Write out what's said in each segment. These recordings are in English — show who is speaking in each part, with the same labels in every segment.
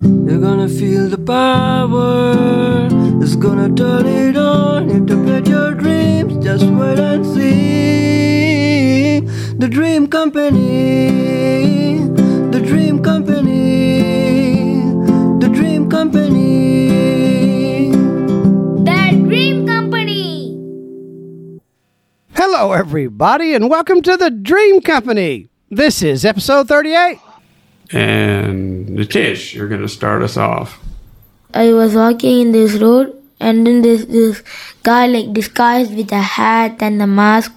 Speaker 1: You're gonna feel the power. It's gonna turn it on. Interpret your dreams. Just wait and see. The Dream Company. The Dream Company. The Dream Company.
Speaker 2: The Dream Company.
Speaker 3: Hello, everybody, and welcome to the Dream Company. This is episode 38.
Speaker 4: And Nitish, you're going to start us off.
Speaker 5: I was walking in this road and then this this guy like disguised with a hat and a mask.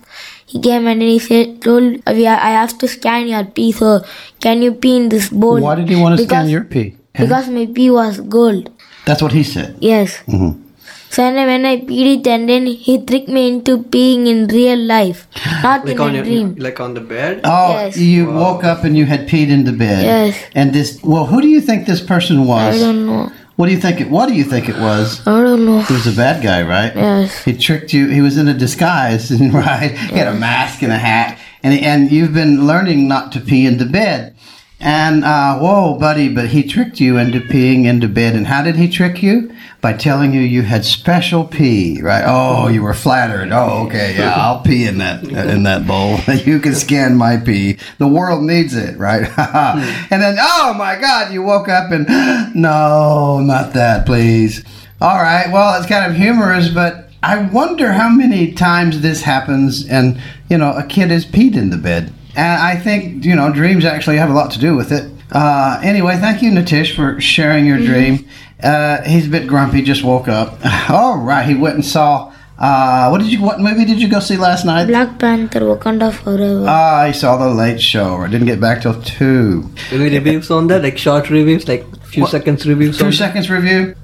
Speaker 5: He came and then he said, "Told we I have to scan your pee, so can you pee in this bowl?"
Speaker 6: Why did he want to scan
Speaker 5: Because-
Speaker 6: your pee?
Speaker 5: Because my pee was gold.
Speaker 6: That's what he said.
Speaker 5: Yes.
Speaker 6: Mm-hmm.
Speaker 5: So then when I peed it, and then he tricked me into peeing in real life, not
Speaker 1: Like
Speaker 5: in
Speaker 1: on
Speaker 5: a
Speaker 1: your,
Speaker 5: dream.
Speaker 1: like on the bed.
Speaker 6: Oh,
Speaker 5: Yes.
Speaker 6: you woke up and you had peed in the bed.
Speaker 5: Yes.
Speaker 6: And this, well, who do you think this person was?
Speaker 5: I
Speaker 6: was?
Speaker 5: don't know.
Speaker 6: What do you think it? What do you think it was?
Speaker 5: I don't know.
Speaker 6: He was a bad guy, right?
Speaker 5: Yes.
Speaker 6: He tricked you. He was in a disguise, right? He had a mask and a hat, and and you've been learning not to pee in the bed. And uh, whoa, buddy! But he tricked you into peeing into bed. And how did he trick you? By telling you you had special pee, right? Oh, you were flattered. Oh, okay, yeah, I'll pee in that in that bowl. you can scan my pee. The world needs it, right? and then, oh my God, you woke up and no, not that, please. All right, well, it's kind of humorous, but I wonder how many times this happens and, you know, a kid is peed in the bed. And I think, you know, dreams actually have a lot to do with it. Uh, anyway, thank you, Natish, for sharing your dream. Uh, he's a bit grumpy, just woke up. All right, he went and saw. Uh, what did you? What movie did you go see last night?
Speaker 5: Black Panther, Wakanda Forever.
Speaker 6: Ah, I saw the Late Show. I didn't get back till two.
Speaker 1: Any reviews on that? Like short reviews, like few
Speaker 6: What?
Speaker 1: seconds reviews.
Speaker 6: Two
Speaker 1: on
Speaker 6: seconds review.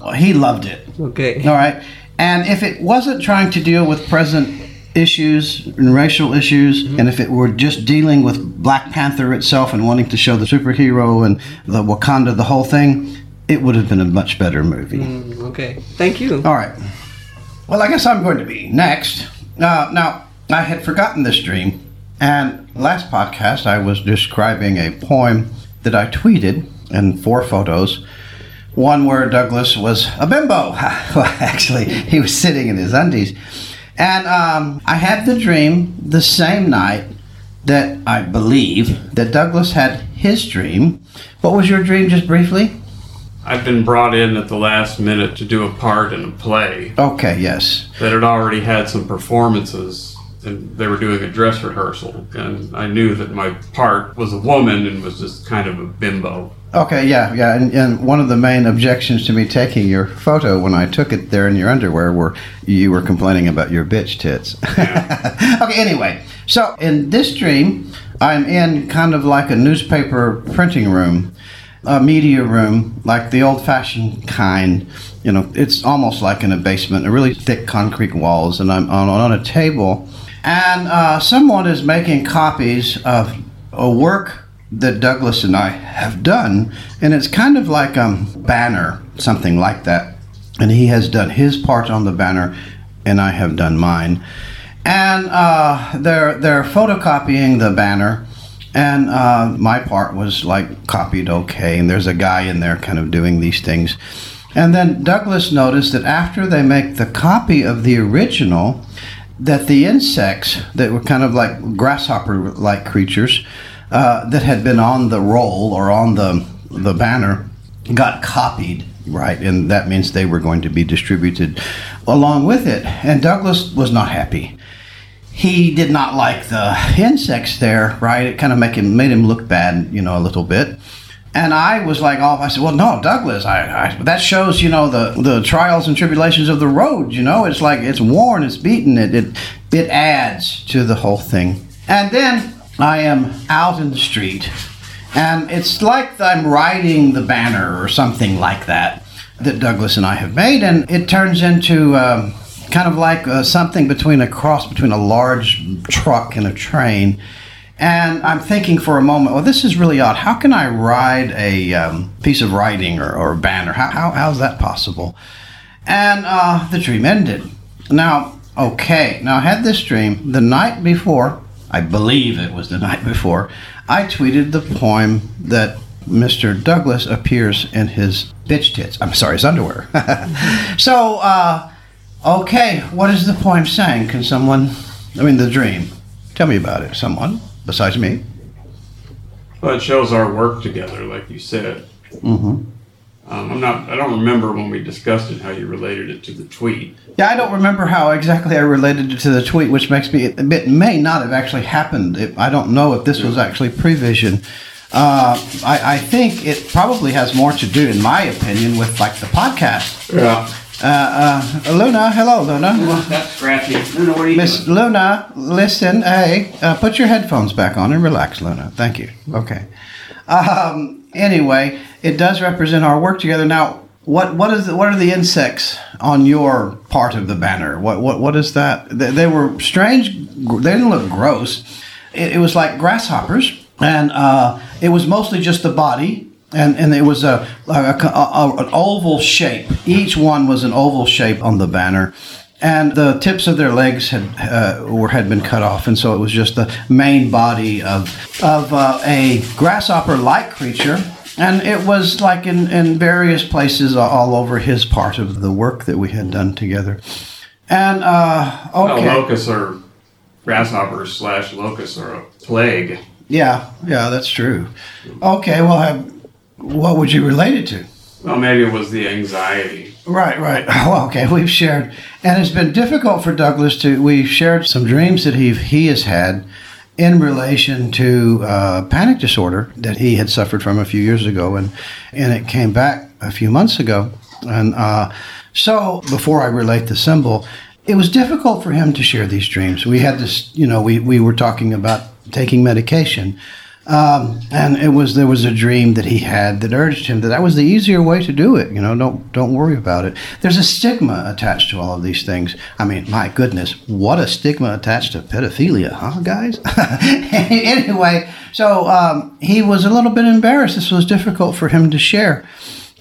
Speaker 6: Well, he loved it.
Speaker 1: Okay.
Speaker 6: All right. And if it wasn't trying to deal with present issues and racial issues, and if it were just dealing with Black Panther itself and wanting to show the superhero and the Wakanda, the whole thing, it would have been a much better movie.
Speaker 1: Mm, okay. Thank you.
Speaker 6: All right. Well, I guess I'm going to be next. Uh, now, I had forgotten this dream, and last podcast I was describing a poem that I tweeted in four photos. One where Douglas was a bimbo. well, actually, he was sitting in his undies. And um, I had the dream the same night that I believe that Douglas had his dream. What was your dream, just briefly?
Speaker 4: I've been brought in at the last minute to do a part in a play
Speaker 6: Okay, yes.
Speaker 4: that had already had some performances, and they were doing a dress rehearsal. And I knew that my part was a woman and was just kind of a bimbo.
Speaker 6: Okay, yeah, yeah, and, and one of the main objections to me taking your photo when I took it there in your underwear were you were complaining about your bitch tits. okay, anyway, so in this dream, I'm in kind of like a newspaper printing room, a media room, like the old-fashioned kind. You know, it's almost like in a basement, a really thick concrete walls, and I'm on, on a table, and uh, someone is making copies of a work that Douglas and I have done, and it's kind of like a banner, something like that. And he has done his part on the banner, and I have done mine. And uh, they're they're photocopying the banner, and uh, my part was like copied okay. And there's a guy in there kind of doing these things. And then Douglas noticed that after they make the copy of the original, that the insects that were kind of like grasshopper-like creatures uh, that had been on the roll or on the the banner got copied, right? And that means they were going to be distributed along with it. And Douglas was not happy. He did not like the insects there, right? It kind of make him made him look bad, you know, a little bit. And I was like, oh, I said, well, no, Douglas, I, I that shows, you know, the the trials and tribulations of the road. You know, it's like it's worn, it's beaten, it it it adds to the whole thing. And then I am out in the street, and it's like I'm riding the banner or something like that that Douglas and I have made, and it turns into um, kind of like uh, something between a cross between a large truck and a train. And I'm thinking for a moment, well, this is really odd. How can I ride a um, piece of writing or, or a banner? How, how, how's that possible? And uh, the dream ended. Now, okay, now I had this dream the night before. I believe it was the night before. I tweeted the poem that Mr. Douglas appears in his bitch tits. I'm sorry, his underwear. so, uh, okay, what is the poem saying? Can someone, I mean, the dream, tell me about it. Someone besides me?
Speaker 4: Well, it shows our work together, like you said.
Speaker 6: Mm-hmm.
Speaker 4: Um, I'm not. I don't remember when we discussed it how you related it to the tweet.
Speaker 6: Yeah, I don't remember how exactly I related it to the tweet, which makes me it may not have actually happened. It, I don't know if this was actually prevision. Uh, I, I think it probably has more to do, in my opinion, with like the podcast.
Speaker 4: Yeah.
Speaker 6: Uh, uh, Luna, hello, Luna.
Speaker 4: That's scratchy. Luna, what are you
Speaker 6: Miss Luna, listen. Hey, uh, put your headphones back on and relax, Luna. Thank you. Okay. Um, anyway, it does represent our work together. Now, what what is the, what are the insects on your part of the banner? What what what is that? They, they were strange. They didn't look gross. It, it was like grasshoppers, and uh, it was mostly just the body. And, and it was a, a, a, an oval shape. Each one was an oval shape on the banner, and the tips of their legs had uh, were had been cut off, and so it was just the main body of of uh, a grasshopper-like creature. And it was like in, in various places all over his part of the work that we had done together. And uh, okay,
Speaker 4: No, locusts are grasshoppers slash locusts are a plague.
Speaker 6: yeah, yeah, that's true. Okay, well, have, what would you relate it to?
Speaker 4: Well, maybe it was the anxiety.
Speaker 6: Right, right. Well, okay, we've shared, and it's been difficult for Douglas to. We've shared some dreams that he he has had in relation to uh, panic disorder that he had suffered from a few years ago, and and it came back a few months ago, and uh, so before I relate the symbol, it was difficult for him to share these dreams. We had this, you know, we we were talking about taking medication. Um, and it was there was a dream that he had that urged him that that was the easier way to do it. You know, don't don't worry about it. There's a stigma attached to all of these things. I mean, my goodness, what a stigma attached to pedophilia, huh, guys? anyway, so um, he was a little bit embarrassed. This was difficult for him to share.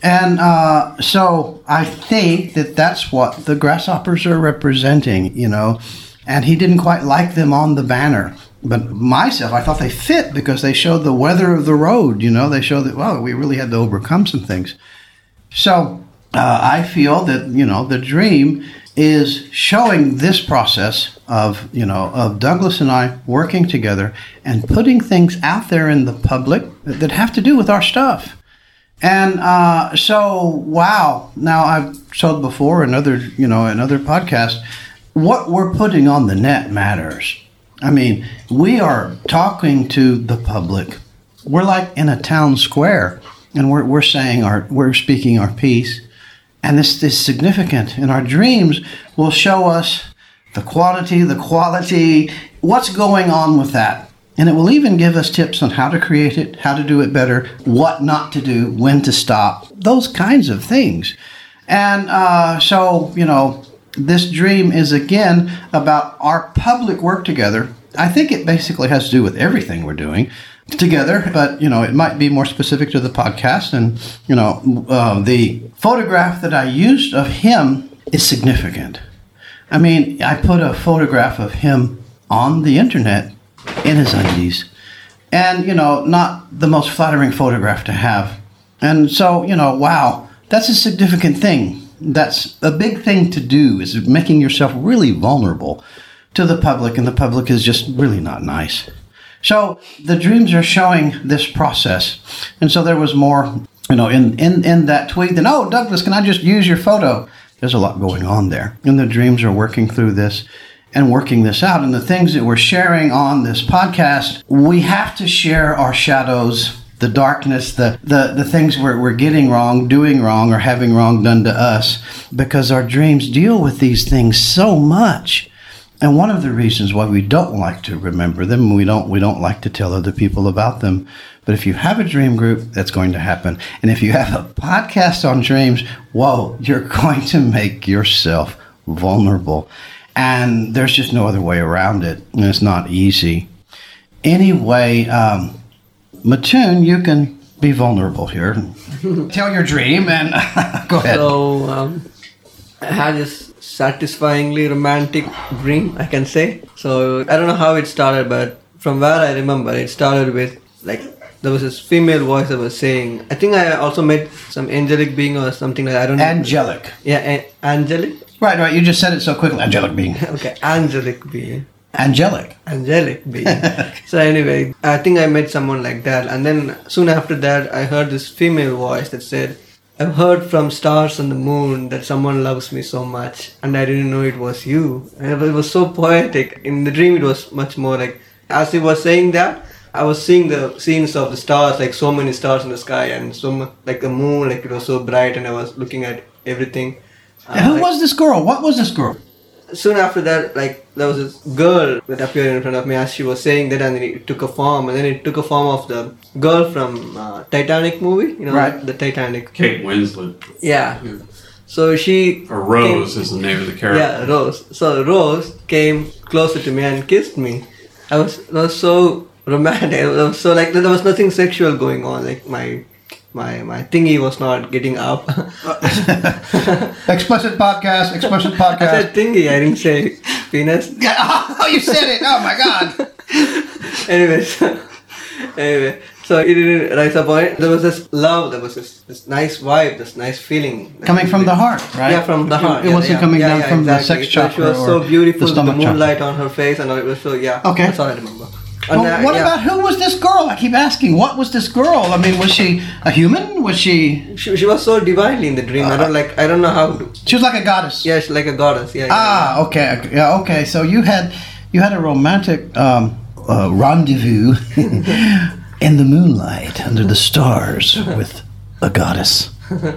Speaker 6: And uh, so I think that that's what the grasshoppers are representing, you know. And he didn't quite like them on the banner. But myself, I thought they fit because they showed the weather of the road, you know. They showed that, well, we really had to overcome some things. So uh, I feel that, you know, the dream is showing this process of, you know, of Douglas and I working together and putting things out there in the public that have to do with our stuff. And uh, so, wow! Now I've told before in other, you know, in other podcasts, what we're putting on the net matters. I mean, we are talking to the public. We're like in a town square, and we're we're saying our we're speaking our piece, and this is significant. And our dreams will show us the quantity, the quality, what's going on with that. And it will even give us tips on how to create it, how to do it better, what not to do, when to stop, those kinds of things. And uh, so, you know, this dream is again about our public work together. I think it basically has to do with everything we're doing together, but you know, it might be more specific to the podcast. And you know, uh, the photograph that I used of him is significant. I mean, I put a photograph of him on the internet in his undies, and you know, not the most flattering photograph to have. And so, you know, wow, that's a significant thing. That's a big thing to do is making yourself really vulnerable to the public, and the public is just really not nice. So the dreams are showing this process. And so there was more, you know, in, in, in that tweet than, oh, Douglas, can I just use your photo? There's a lot going on there. And the dreams are working through this and working this out. And the things that we're sharing on this podcast, we have to share our shadows, the darkness, the, the, the things we're, we're getting wrong, doing wrong, or having wrong done to us, because our dreams deal with these things so much. And one of the reasons why we don't like to remember them, we don't we don't like to tell other people about them. But if you have a dream group, that's going to happen. And if you have a podcast on dreams, whoa, you're going to make yourself vulnerable. And there's just no other way around it. And it's not easy. Anyway, um, Mattoon, you can be vulnerable here. Tell your dream and go ahead.
Speaker 1: So um, I had this satisfyingly romantic dream, I can say. So I don't know how it started, but from where I remember, it started with like there was this female voice that was saying. I think I also met some angelic being or something like I don't know.
Speaker 6: Angelic.
Speaker 1: Yeah, a- angelic.
Speaker 6: Right, right. You just said it so quickly. Angelic being.
Speaker 1: Okay, angelic being.
Speaker 6: Angelic.
Speaker 1: angelic being. so anyway, I think I met someone like that, and then soon after that, I heard this female voice that said, "I've heard from stars on the moon that someone loves me so much, and I didn't know it was you." And it was- so poetic. In the dream, it was much more like as he was saying that. I was seeing the scenes of the stars, like so many stars in the sky, and so much like the moon, like it was so bright, and I was looking at everything. Uh,
Speaker 6: who
Speaker 1: like-
Speaker 6: was this girl? What was this girl?
Speaker 1: Soon after that, like there was this girl that appeared in front of me as she was saying that, and then it took a form, and then it took a form of the girl from uh, Titanic movie, you know,
Speaker 6: Right.
Speaker 1: the Titanic.
Speaker 4: Kate Winslet.
Speaker 1: Yeah. So she.
Speaker 4: Or Rose
Speaker 1: came-
Speaker 4: is the name of the character.
Speaker 1: Yeah, Rose. So Rose came closer to me and kissed me. I was, I was so romantic. I was so like there was nothing sexual going on. Like my. My, my thingy was not getting up.
Speaker 6: Explicit podcast. Explicit
Speaker 1: I
Speaker 6: podcast.
Speaker 1: said thingy, I didn't say penis.
Speaker 6: Oh, you said it. Oh my God.
Speaker 1: anyway, so, anyway, so it didn't rise up on it. There was this love, there was this, this nice vibe, this nice feeling.
Speaker 6: Coming from the heart, right?
Speaker 1: Yeah, from the heart.
Speaker 6: It,
Speaker 1: yeah,
Speaker 6: wasn't
Speaker 1: yeah,
Speaker 6: coming
Speaker 1: yeah,
Speaker 6: down from
Speaker 1: exactly.
Speaker 6: the sex chakra
Speaker 1: She was
Speaker 6: or
Speaker 1: so beautiful,
Speaker 6: the
Speaker 1: the,
Speaker 6: stomach chakra.
Speaker 1: moonlight on her face, and it was so, yeah.
Speaker 6: Okay.
Speaker 1: That's all I remember. And,
Speaker 6: Well,
Speaker 1: uh,
Speaker 6: what
Speaker 1: yeah.
Speaker 6: about who was this girl? I keep asking. What was this girl? I mean, was she a human? Was she?
Speaker 1: She, she was so divinely in the dream. I don't like. I don't know how to.
Speaker 6: She was like a goddess.
Speaker 1: Yeah, she's like a goddess. Yeah. yeah,
Speaker 6: Ah, okay, okay, yeah, okay. So you had you had a romantic um, uh, rendezvous in the moonlight under the stars with a goddess.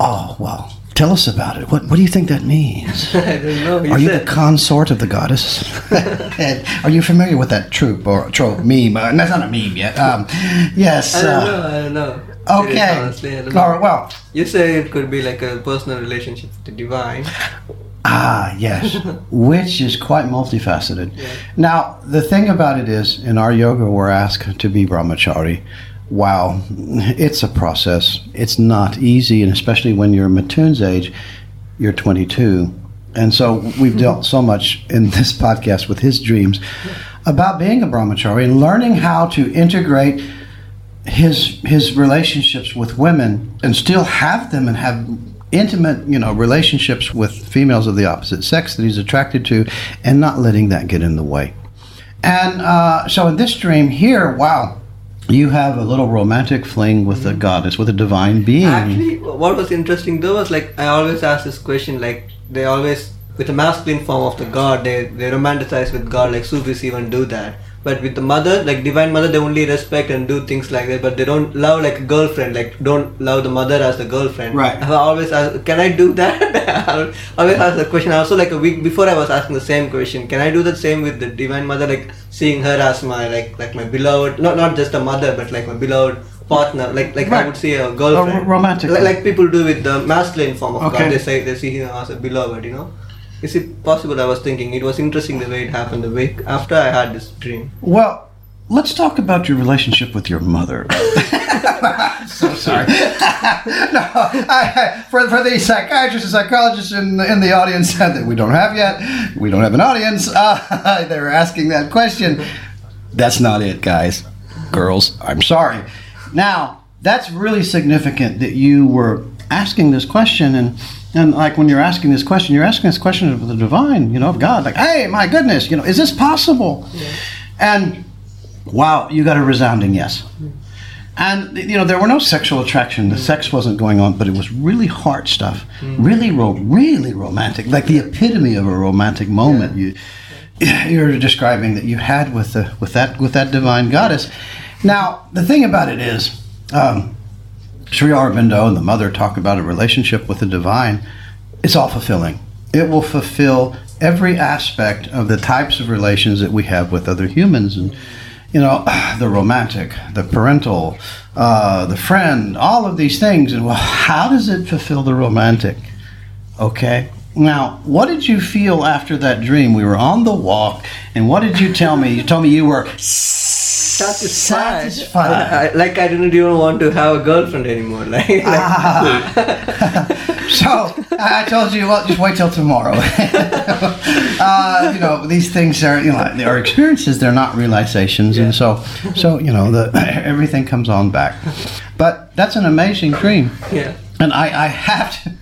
Speaker 6: Oh well, tell us about it. What what do you think that means?
Speaker 1: I don't know. You
Speaker 6: Are you the consort of the goddess? Are you familiar with that trope or trope meme? Uh, that's not a meme yet. Um, yes.
Speaker 1: I don't
Speaker 6: uh,
Speaker 1: know. I don't know.
Speaker 6: Okay.
Speaker 1: Honestly, I don't know.
Speaker 6: All right. Well.
Speaker 1: You say it could be like a personal relationship with the divine.
Speaker 6: Ah, yes, which is quite multifaceted. Now, the thing about it is, in our yoga, we're asked to be brahmachari. Wow, it's a process. It's not easy, and especially when you're Matun's age, you're 22. And so we've dealt so much in this podcast with his dreams about being a brahmachari and learning how to integrate his his relationships with women and still have them and have intimate you know relationships with females of the opposite sex that he's attracted to and not letting that get in the way and uh, so in this dream here wow you have a little romantic fling with a mm-hmm. goddess with a divine being
Speaker 1: Actually, what was interesting though was like I always ask this question. Like they always with the masculine form of the god, they they romanticize with God. Like Sufis even do that. But with the mother, like divine mother, they only respect and do things like that. But they don't love like a girlfriend. Like don't love the mother as the girlfriend.
Speaker 6: Right.
Speaker 1: I always ask, can I do that? I always ask the question. Also, like a week before, I was asking the same question. Can I do the same with the divine mother? Like seeing her as my like like my beloved, not not just a mother, but like my beloved partner. Like like I would say a girlfriend.
Speaker 6: A romantic
Speaker 1: Like, like people do with the masculine form of
Speaker 6: Okay.
Speaker 1: God. They say they see him as a beloved. You know. Is it possible? I was thinking it was interesting the way it happened the week after I had this dream.
Speaker 6: well let's talk about your relationship with your mother so sorry no, I, for, for the psychiatrists and psychologists in the, in the audience that we don't have yet, we don't have an audience. Uh, they're asking that question. That's not it, guys, girls. I'm sorry. Now that's really significant that you were asking this question and. And like when you're asking this question, you're asking this question of the divine, you know, of God. Like, hey, my goodness, you know, is this possible? And wow, you got a resounding yes. Mm. And you know there were no sexual attraction. The mm. sex wasn't going on, but it was really heart stuff, mm. really, ro- really romantic, like the epitome of a romantic moment. You you're describing that you had with the with that with that divine goddess. Now the thing about it is, um, Sri Aurobindo and the mother talk about a relationship with the divine. It's all fulfilling. It will fulfill every aspect of the types of relations that we have with other humans and you know, the romantic, the parental, uh, the friend, all of these things. And well, how does it fulfill the romantic? Okay. Now, what did you feel after that dream? We were on the walk, and what did you tell me? You told me you were
Speaker 1: Satisfied.
Speaker 6: Satisfied.
Speaker 1: I, I- like I didn't even want to have a girlfriend anymore. Like, like
Speaker 6: Ah. So I told you, well, just wait till tomorrow. uh, you know, these things are, you know, they are experiences. They're not realizations, and so, so you know, the everything comes on back. But that's an amazing dream.
Speaker 1: Yeah.
Speaker 6: And I, I have to,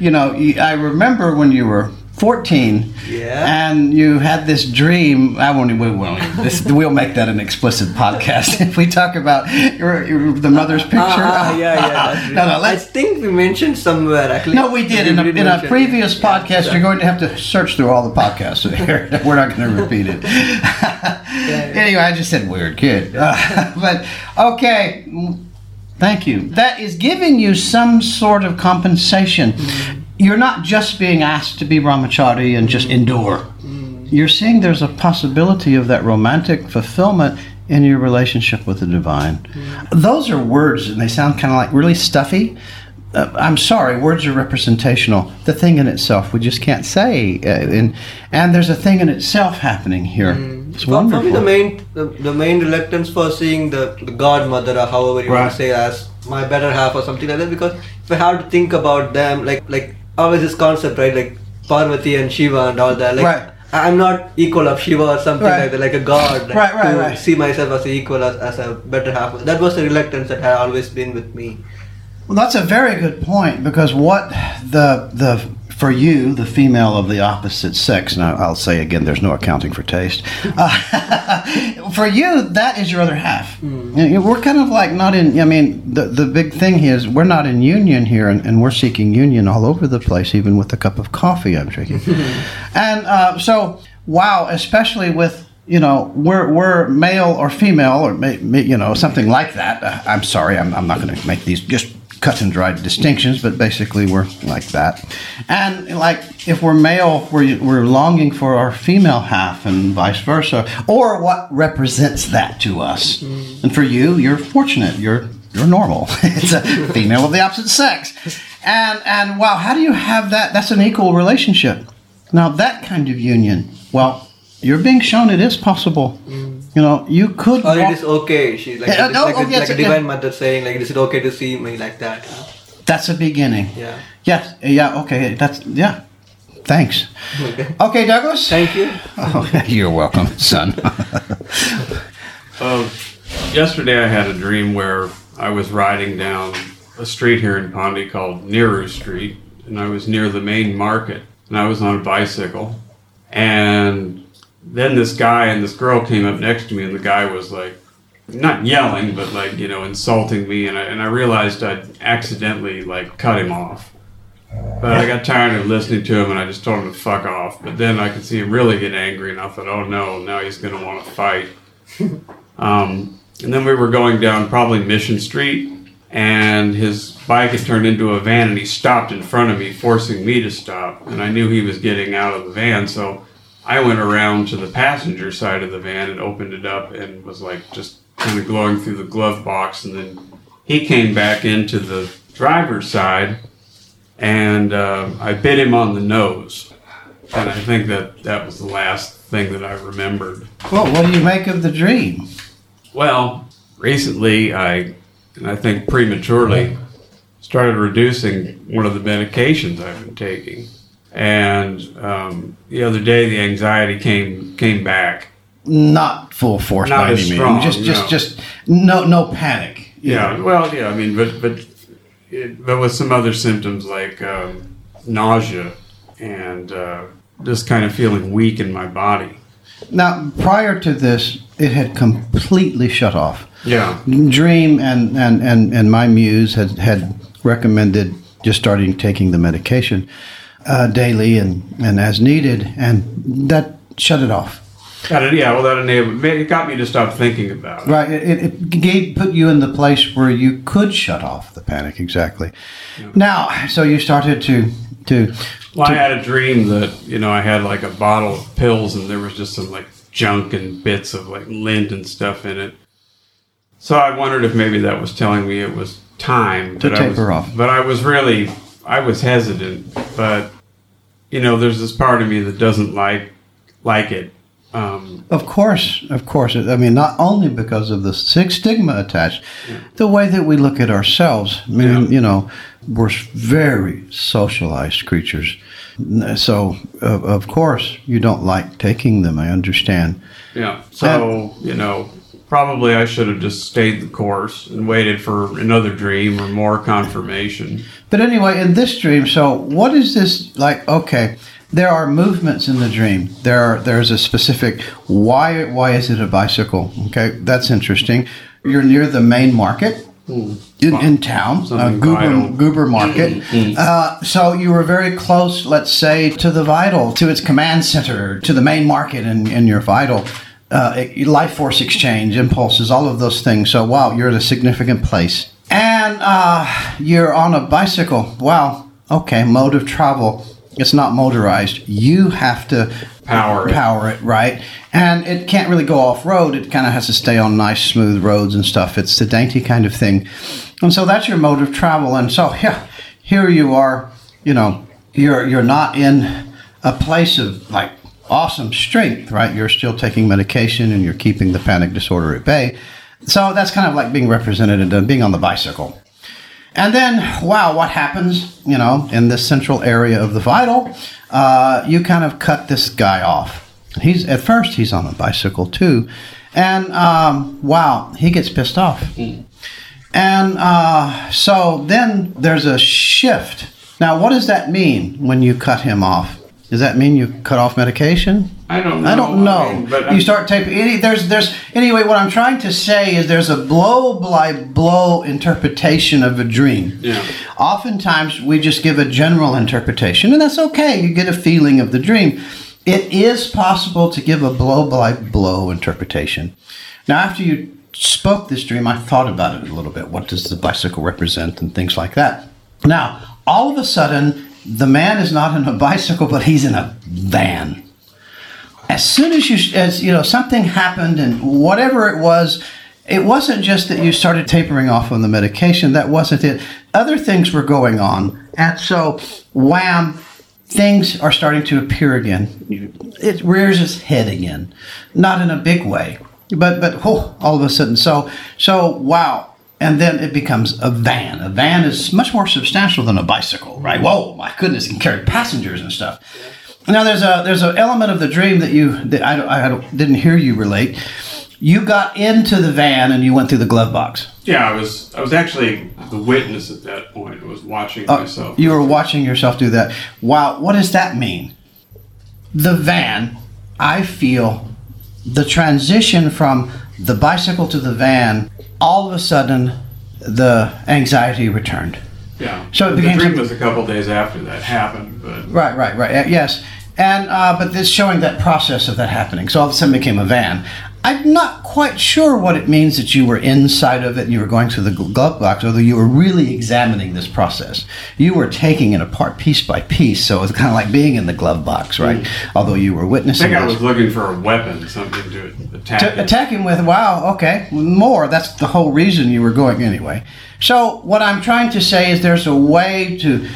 Speaker 6: you know, I remember when you were 14
Speaker 1: Yeah.
Speaker 6: and you had this dream. I won't, we won't, this, we'll make that an explicit podcast if we talk about your, your, the mother's picture.
Speaker 1: Ah, ah, yeah, yeah.
Speaker 6: No, no,
Speaker 1: I think we mentioned somewhere actually.
Speaker 6: No, we did. In a, in a previous
Speaker 1: yeah,
Speaker 6: podcast,
Speaker 1: yeah.
Speaker 6: you're going to have to search through all the podcasts here. We're not going to repeat it. anyway, I just said weird kid. Uh, but, okay. Thank you. That is giving you some sort of compensation.
Speaker 1: Mm-hmm.
Speaker 6: You're not just being asked to be brahmachari and just endure.
Speaker 1: Mm-hmm.
Speaker 6: You're seeing there's a possibility of that romantic fulfillment in your relationship with the divine.
Speaker 1: Mm-hmm.
Speaker 6: Those are words, and they sound kind of like really stuffy. Uh, I'm sorry, words are representational. The thing in itself, we just can't say. Uh, and, and there's a thing in itself happening here. It's
Speaker 1: for me,
Speaker 6: wonderful.
Speaker 1: the main the, the main reluctance for seeing the, the godmother or however you
Speaker 6: Right.
Speaker 1: want to say as my better half or something like that because if I have to think about them like like always this concept right like Parvati and Shiva and all that like
Speaker 6: Right.
Speaker 1: I- I'm not equal of Shiva or something
Speaker 6: Right.
Speaker 1: like that like a god like,
Speaker 6: Right, right,
Speaker 1: to
Speaker 6: right.
Speaker 1: see myself as equal as, as a better half that was the reluctance that had always been with me
Speaker 6: Well, that's a very good point because what the the for you, the female of the opposite sex. Now, I'll say again, there's no accounting for taste. Uh, for you, that is your other half. Know, We're kind of like not in. I mean, the the big thing here is we're not in union here, and, and we're seeking union all over the place, even with the cup of coffee I'm drinking. and uh, so, wow, especially with you know, we're, we're male or female or, you know, something like that. Uh, I'm sorry, I'm, I'm not going to make these just cut and dried distinctions, but basically we're like that. And like, if we're male, we're, we're longing for our female half and vice versa, or what represents that to us. And for you, you're fortunate. You're, you're normal. it's a female of the opposite sex. And, and wow, how do you have that? That's an equal relationship. Now, that kind of union, well, you're being shown it is possible. You know, you could.
Speaker 1: or it is okay she's like,
Speaker 6: Yeah,
Speaker 1: it's
Speaker 6: no,
Speaker 1: like,
Speaker 6: oh,
Speaker 1: a,
Speaker 6: yes,
Speaker 1: like a
Speaker 6: yeah.
Speaker 1: divine mother saying like is it okay to see me like that
Speaker 6: That's a beginning.
Speaker 1: yeah
Speaker 6: Yes. Yeah. Okay. That's yeah. Thanks.
Speaker 1: okay
Speaker 6: Okay, Douglas.
Speaker 1: thank you
Speaker 6: Oh, you're welcome, son.
Speaker 4: Uh, yesterday I had a dream where I was riding down a street here in Pondy called Nehru Street, and I was near the main market, and I was on a bicycle, and then this guy and this girl came up next to me, and the guy was like, not yelling, but like you know, insulting me, and I and I realized I'd accidentally like cut him off. But I got tired of listening to him, and I just told him to fuck off. But then I could see him really get angry, and I thought, oh no, now he's gonna want to fight. Um, and then we were going down probably Mission Street, and his bike had turned into a van, and he stopped in front of me, forcing me to stop. And I knew he was getting out of the van, so I went around to the passenger side of the van and opened it up, and was like just kind of glowing through the glove box. And then he came back into the driver's side, and uh, I bit him on the nose. And I think that that was the last thing that I remembered.
Speaker 6: well, what do you make of the dream?
Speaker 4: Well, recently I, and I think prematurely, started reducing one of the medications I've been taking. And um, the other day, the anxiety came came back.
Speaker 6: Not full force
Speaker 4: Not
Speaker 6: by
Speaker 4: as
Speaker 6: any means.
Speaker 4: strong,
Speaker 6: Just, just,
Speaker 4: no.
Speaker 6: just no, no panic.
Speaker 4: Yeah, well, yeah. I mean, but but it, but with some other symptoms like um, nausea and uh, just kind of feeling weak in my body.
Speaker 6: Now, prior to this, it had completely shut off.
Speaker 4: Yeah.
Speaker 6: Dream and, and, and, and my muse had, had recommended just starting taking the medication uh, daily and, and as needed, and that shut it off.
Speaker 4: It. Yeah. Well, that enabled. It got me to stop thinking about it.
Speaker 6: Right. It, it gave, put you in the place where you could shut off the panic. Exactly. Now, so you started to to.
Speaker 4: Well, I had a dream that you know I had like a bottle of pills and there was just some like junk and bits of like lint and stuff in it. So I wondered if maybe that was telling me it was time
Speaker 6: To
Speaker 4: I was,
Speaker 6: taper off.
Speaker 4: But I was really I was hesitant. But you know, there's this part of me that doesn't like like it. Um,
Speaker 6: Of course, of course. I mean, not only because of the stigma attached, the way that we look at ourselves. I mean,
Speaker 4: Yeah.
Speaker 6: you know, we're very socialized creatures. So, of, of course, you don't like taking them. I understand.
Speaker 4: Yeah. So, you know, probably I should have just stayed the course and waited for another dream or more confirmation.
Speaker 6: But anyway, in this dream, so what is this like? Okay, there are movements in the dream. There are there's a specific why why is it a bicycle? Okay, that's interesting. You're near the main market. In, in town, uh,
Speaker 4: Goubert.
Speaker 6: Goubert Market. Uh, so you were very close, let's say, to the Vital, to its command center, to the main market in, in your Vital. Uh, life force exchange, impulses, all of those things. So, wow, you're at a significant place. And uh, you're on a bicycle. Wow, okay, mode of travel. It's not motorized. You have to
Speaker 4: Power it.
Speaker 6: power it, right? And it can't really go off road. It kind of has to stay on nice, smooth roads and stuff. It's the dainty kind of thing. And so that's your mode of travel. And so, yeah, here you are. You know, you're you're not in a place of like awesome strength, right? You're still taking medication and you're keeping the panic disorder at bay. So that's kind of like being represented and being on the bicycle. And then, wow, what happens, you know, in this central area of the vital? Uh, you kind of cut this guy off. He's at first he's on a bicycle too, and um, wow, he gets pissed off. And uh, so then there's a shift. Now, what does that mean when you cut him off? Does that mean you cut off medication?
Speaker 4: I don't know.
Speaker 6: I don't know.
Speaker 4: I mean, but
Speaker 6: you start taping. Any, there's, there's. Anyway, what I'm trying to say is there's a blow by blow interpretation of a dream.
Speaker 4: Yeah.
Speaker 6: Oftentimes we just give a general interpretation, and that's okay. You get a feeling of the dream. It is possible to give a blow by blow interpretation. Now, after you spoke this dream, I thought about it a little bit. What does the bicycle represent, and things like that. Now, all of a sudden, the man is not in a bicycle, but he's in a van. As soon as you as you know something happened and whatever it was it wasn't just that you started tapering off on the medication. That wasn't it. Other things were going on. And so wham things are starting to appear again. It rears its head again. Not in a big way but but oh, all of a sudden. So so wow and then it becomes a van. A van is much more substantial than a bicycle, right? Whoa, my goodness, it can carry passengers and stuff. Now there's a there's an element of the dream that you that I, I didn't hear you relate. You got into the van and you went through the glove box.
Speaker 4: Yeah, I was I was actually the witness at that point. I was watching myself.
Speaker 6: Uh, You were watching yourself do that. Wow, what does that mean? The van, I feel the transition from the bicycle to the van, all of a sudden the anxiety returned.
Speaker 4: yeah.
Speaker 6: so it
Speaker 4: the
Speaker 6: became
Speaker 4: dream was a couple days after that happened, but
Speaker 6: Right, right, right. Yes, and uh, but this showing that process of that happening. So all of a sudden it became a van. I'm not quite sure what it means that you were inside of it and you were going through the glove box, although you were really examining this process. You were taking it apart piece by piece, so it was kind of like being in the glove box, right? Mm. Although you were
Speaker 4: I
Speaker 6: witnessing
Speaker 4: think I
Speaker 6: this.
Speaker 4: was looking for a weapon, something to attack.
Speaker 6: To
Speaker 4: it.
Speaker 6: attack him with, wow, okay, more. That's the whole reason you were going anyway. So, what I'm trying to say is there's a way to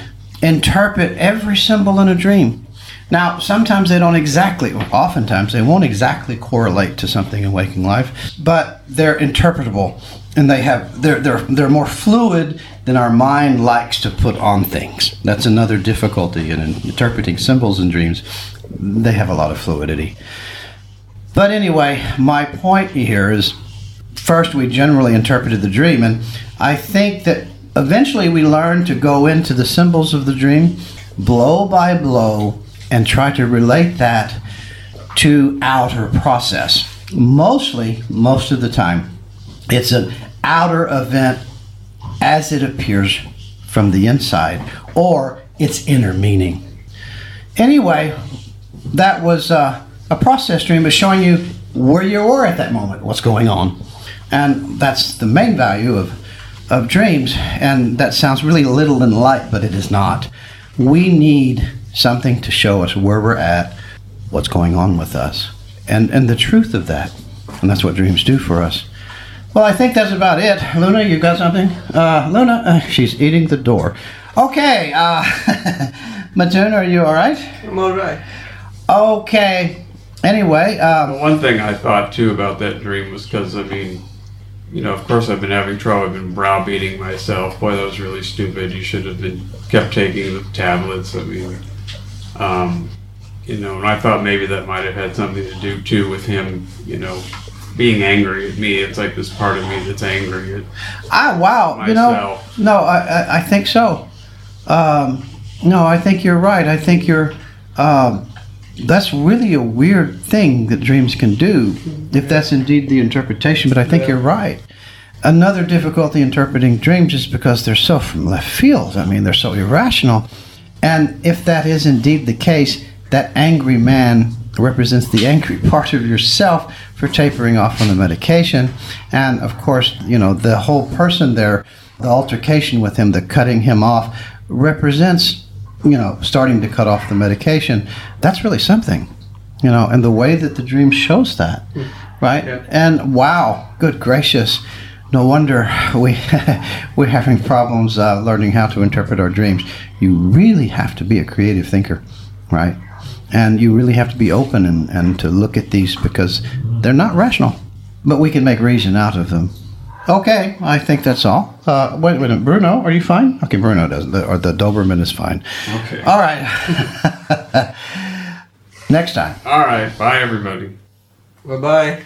Speaker 6: interpret every symbol in a dream. Now, sometimes they don't exactly, oftentimes they won't exactly correlate to something in waking life, but they're interpretable and they have they're they're they're more fluid than our mind likes to put on things. That's another difficulty in interpreting symbols in dreams. They have a lot of fluidity. But anyway, my point here is first we generally interpreted the dream, and I think that eventually we learn to go into the symbols of the dream blow by blow and try to relate that to outer process. Mostly, most of the time, it's an outer event as it appears from the inside or its inner meaning. Anyway, that was uh, a process dream of showing you where you were at that moment, what's going on. And that's the main value of, of dreams. And that sounds really little and light, but it is not. We need something to show us where we're at, what's going on with us, and, and the truth of that. And that's what dreams do for us. Well, I think that's about it. Luna, you got something? Uh, Luna, uh, she's eating the door. Okay, uh, Matuna, are you all right?
Speaker 1: I'm alright.
Speaker 6: Okay. Anyway, um,
Speaker 4: One thing I thought too about that dream was because I mean, you know, of course, I've been having trouble. I've been browbeating myself. Boy, that was really stupid. You should have been kept taking the tablets. I mean, um, you know, and I thought maybe that might have had something to do too with him, you know, being angry at me. It's like this part of me that's angry at
Speaker 6: Ah, wow. You know, no, I, I, I think so. Um, no, I think you're right. I think you're. Um, that's really a weird thing that dreams can do, if that's indeed the interpretation. But I think you're right. Another difficulty interpreting dreams is because they're so from left field. I mean, they're so irrational. And if that is indeed the case, that angry man represents the angry part of yourself for tapering off on the medication. And of course, you know, the whole person there, the altercation with him, the cutting him off, represents, you know, starting to cut off the medication. That's really something, you know, and the way that the dream shows that, right?
Speaker 1: Yeah.
Speaker 6: And wow, good gracious. No wonder we we're having problems uh, learning how to interpret our dreams. You really have to be a creative thinker, right? And you really have to be open and, and to look at these because they're not rational, but we can make reason out of them. Okay, I think that's all. Uh, wait a minute, Bruno, are you fine? Okay, Bruno doesn't, or the Doberman is fine.
Speaker 4: Okay.
Speaker 6: All right. Next time.
Speaker 4: All right. Bye, everybody.
Speaker 1: Bye bye.